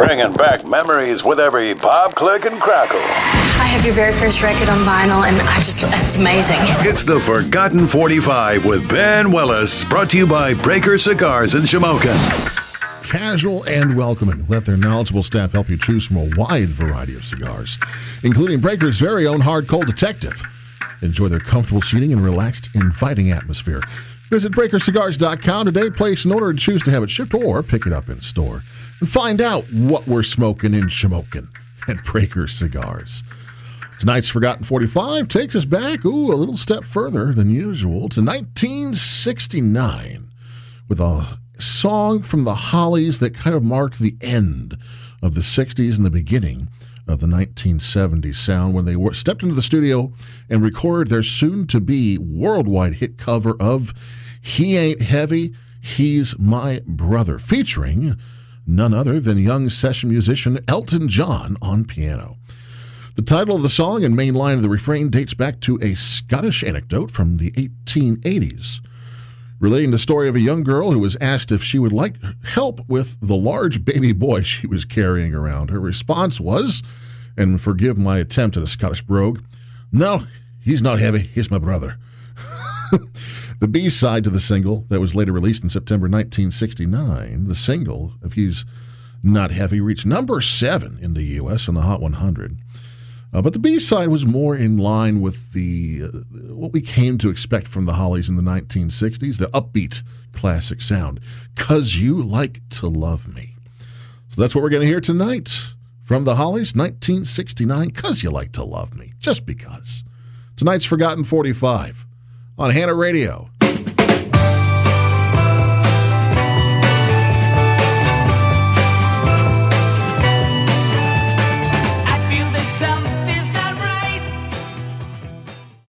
Bringing back memories with every pop, click, and crackle. I have your very first record on vinyl, and I just, it's amazing. It's the Forgotten 45 with Ben Willis, brought to you by Breaker Cigars in Shamokin. Casual and welcoming. Let their knowledgeable staff help you choose from a wide variety of cigars, including Breaker's very own Hard Cold Detective. Enjoy their comfortable seating and relaxed, inviting atmosphere. Visit BreakerCigars.com today, place an order, and choose to have it shipped or pick it up in store. And find out what we're smoking in Shamokin at Breaker Cigars. Tonight's Forgotten 45 takes us back, ooh, a little step further than usual to 1969 with a song from the Hollies that kind of marked the end of the 60s and the beginning of the 1970s sound when they were, stepped into the studio and recorded their soon to be worldwide hit cover of He Ain't Heavy, He's My Brother, featuring none other than young session musician Elton John on piano. The title of the song and main line of the refrain dates back to a Scottish anecdote from the 1880s relating the story of a young girl who was asked if she would like help with the large baby boy she was carrying around. Her response was, and forgive my attempt at a Scottish brogue, no, he's not heavy, he's my brother. the B side to the single that was later released in September 1969, the single of He's Not Heavy, reached number seven in the U.S. on the Hot 100. Uh, but the B side was more in line with the uh, what we came to expect from the Hollies in the 1960s, the upbeat classic sound. 'Cos you like to love me. So that's what we're going to hear tonight from the Hollies, 1969. 'Cos you like to love me, just because. Tonight's Forgotten 45 on Hanna Radio